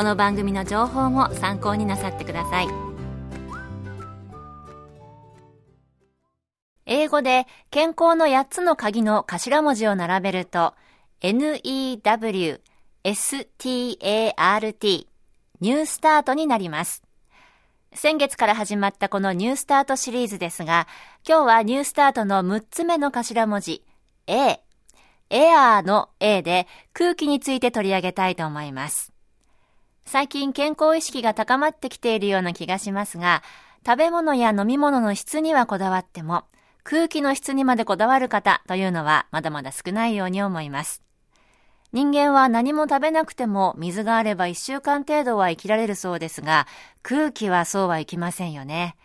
この番組の情報も参考になさってください英語で健康の8つの鍵の頭文字を並べると NEWSTART ニュースタートになります先月から始まったこのニュースタートシリーズですが、今日はニュースタートの6つ目の頭文字、A。エアーの A で空気について取り上げたいと思います。最近健康意識が高まってきているような気がしますが、食べ物や飲み物の質にはこだわっても、空気の質にまでこだわる方というのはまだまだ少ないように思います。人間は何も食べなくても水があれば一週間程度は生きられるそうですが、空気はそうはいきませんよね。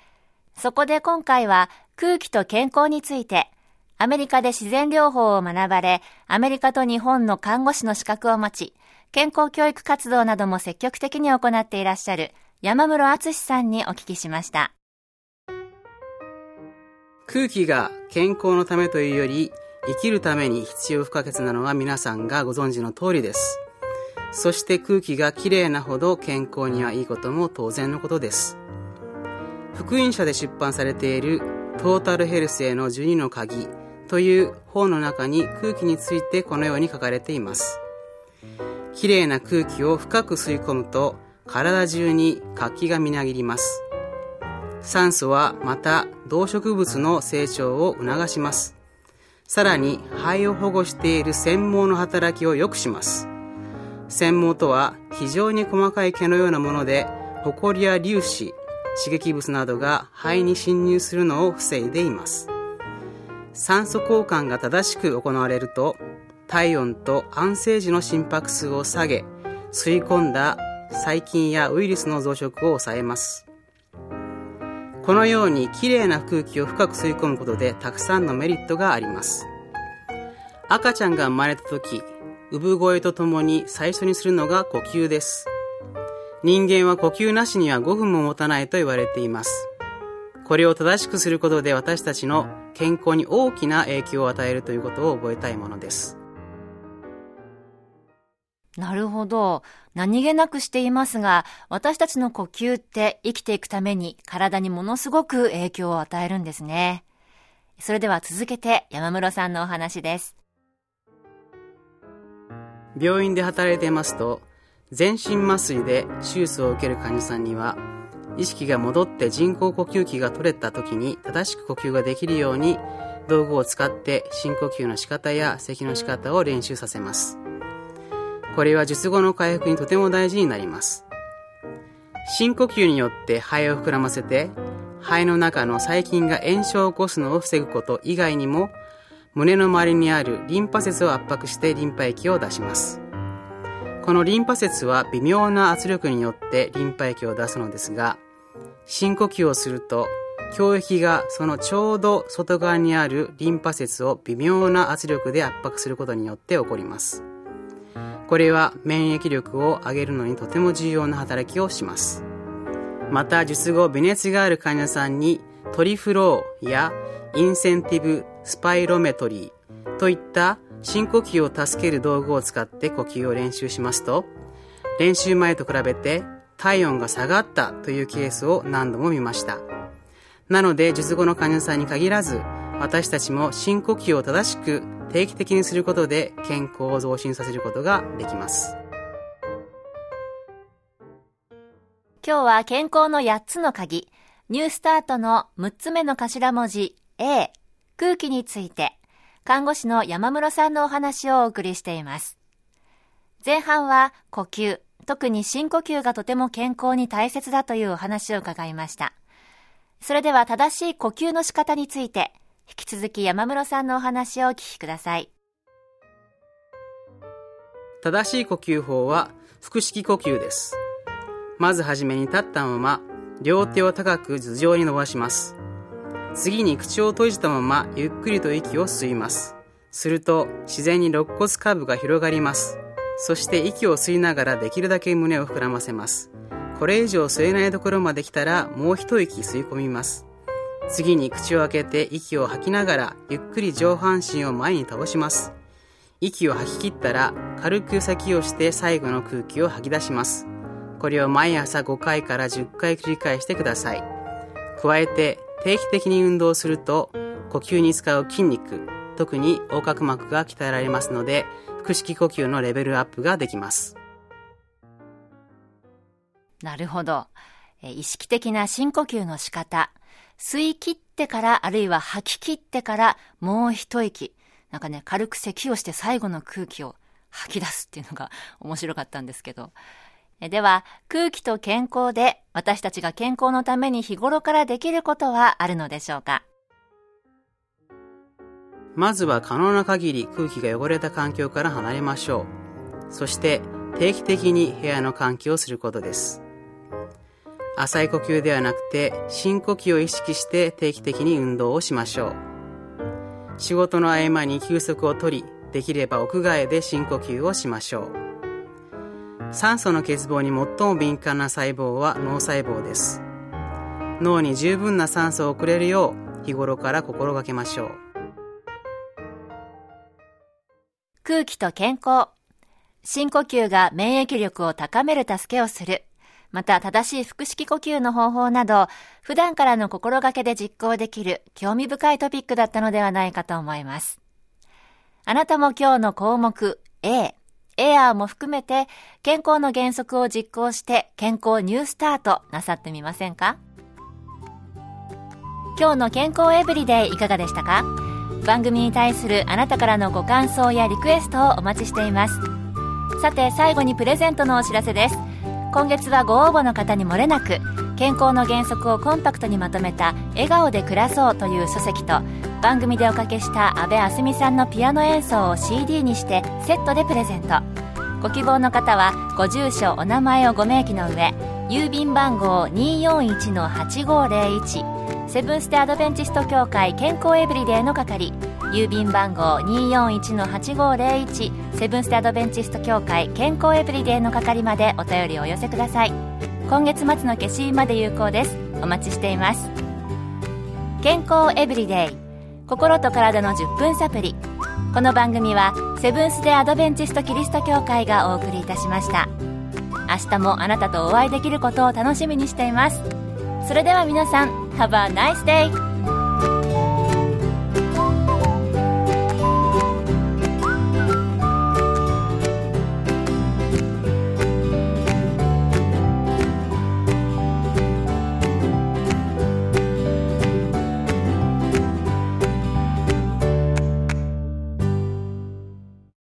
そこで今回は空気と健康について、アメリカで自然療法を学ばれ、アメリカと日本の看護師の資格を持ち、健康教育活動なども積極的に行っていらっしゃる山室敦さんにお聞きしました。空気が健康のためというより、生きるために必要不可欠なのは皆さんがご存知の通りです。そして空気がきれいなほど健康にはいいことも当然のことです。福音社で出版されているトータルヘルスへの12の鍵という本の中に空気についてこのように書かれています。きれいな空気を深く吸い込むと体中に活気がみなぎります。酸素はまた動植物の成長を促します。さらに肺を保護している繊毛の働きを良くします繊毛とは非常に細かい毛のようなものでホコリや粒子刺激物などが肺に侵入するのを防いでいます酸素交換が正しく行われると体温と安静時の心拍数を下げ吸い込んだ細菌やウイルスの増殖を抑えます。このようにきれいな空気を深く吸い込むことでたくさんのメリットがあります。赤ちゃんが生まれた時産声とともに最初にするのが呼吸です。人間は呼吸なしには5分も持たないと言われています。これを正しくすることで私たちの健康に大きな影響を与えるということを覚えたいものです。なるほど。何気なくしていますが、私たちの呼吸って生きていくために体にものすごく影響を与えるんですね。それでは続けて山室さんのお話です。病院で働いていますと、全身麻酔で手術を受ける患者さんには、意識が戻って人工呼吸器が取れた時に正しく呼吸ができるように道具を使って深呼吸の仕方や咳の仕方を練習させます。これは術後の回復にとても大事になります。深呼吸によって肺を膨らませて、肺の中の細菌が炎症を起こすのを防ぐこと以外にも、胸の周りにあるリンパ節を圧迫してリンパ液を出します。このリンパ節は微妙な圧力によってリンパ液を出すのですが、深呼吸をすると、胸液がそのちょうど外側にあるリンパ節を微妙な圧力で圧迫することによって起こります。これは免疫力を上げるのにとても重要な働きをします。また、術後、微熱がある患者さんにトリフローやインセンティブスパイロメトリーといった深呼吸を助ける道具を使って呼吸を練習しますと、練習前と比べて体温が下がったというケースを何度も見ました。なので、術後の患者さんに限らず、私たちも深呼吸を正しく定期的にすることで健康を増進させることができます。今日は健康の8つの鍵、ニュースタートの6つ目の頭文字 A、空気について、看護師の山室さんのお話をお送りしています。前半は呼吸、特に深呼吸がとても健康に大切だというお話を伺いました。それでは正しい呼吸の仕方について、引き続き山室さんのお話をお聞きください。正しい呼吸法は腹式呼吸です。まずはじめに立ったまま、両手を高く頭上に伸ばします。次に口を閉じたままゆっくりと息を吸います。すると自然に肋骨下部が広がります。そして息を吸いながらできるだけ胸を膨らませます。これ以上吸えないところまで来たらもう一息吸い込みます。次に口を開けて息を吐きながらゆっくり上半身を前に倒します。息を吐き切ったら軽く咳をして最後の空気を吐き出します。これを毎朝5回から10回繰り返してください。加えて定期的に運動すると呼吸に使う筋肉、特に横隔膜が鍛えられますので、腹式呼吸のレベルアップができます。なるほど。意識的な深呼吸の仕方。吸い切ってから、あるいは吐き切ってからもう一息。なんかね、軽く咳をして最後の空気を吐き出すっていうのが 面白かったんですけど。では、空気と健康で私たちが健康のために日頃からできることはあるのでしょうか？まずは可能な限り空気が汚れた環境から離れましょう。そして定期的に部屋の換気をすることです。浅い呼吸ではなくて深呼吸を意識して定期的に運動をしましょう。仕事の合間に休息をとり、できれば屋外で深呼吸をしましょう。酸素の欠乏に最も敏感な細胞は脳細胞です。脳に十分な酸素を送れるよう日頃から心がけましょう。空気と健康。深呼吸が免疫力を高める助けをする。また正しい腹式呼吸の方法など、普段からの心がけで実行できる興味深いトピックだったのではないかと思います。あなたも今日の項目 A、エアーも含めて健康の原則を実行して健康ニュースタートなさってみませんか？今日の健康エブリデイいかがでしたか？番組に対するあなたからのご感想やリクエストをお待ちしています。さて最後にプレゼントのお知らせです。今月はご応募の方に漏れなく健康の原則をコンパクトにまとめた「笑顔で暮らそう」という書籍と番組でおかけした阿部あすみさんのピアノ演奏を CD にしてセットでプレゼント。ご希望の方はご住所お名前をご明記の上郵便番号241-8501セブンステ・アドベンチスト協会健康エブリデイの係。郵便番号241-8501セブンステ・アドベンチスト協会健康エブリデイの係までお便りをお寄せください。今月末の消印まで有効です。お待ちしています。健康エブリデイ心と体の10分サプリ。この番組はセブンス・デ・アドベンチスト・キリスト教会がお送りいたしました。明日もあなたとお会いできることを楽しみにしています。それでは皆さん Have a nice day!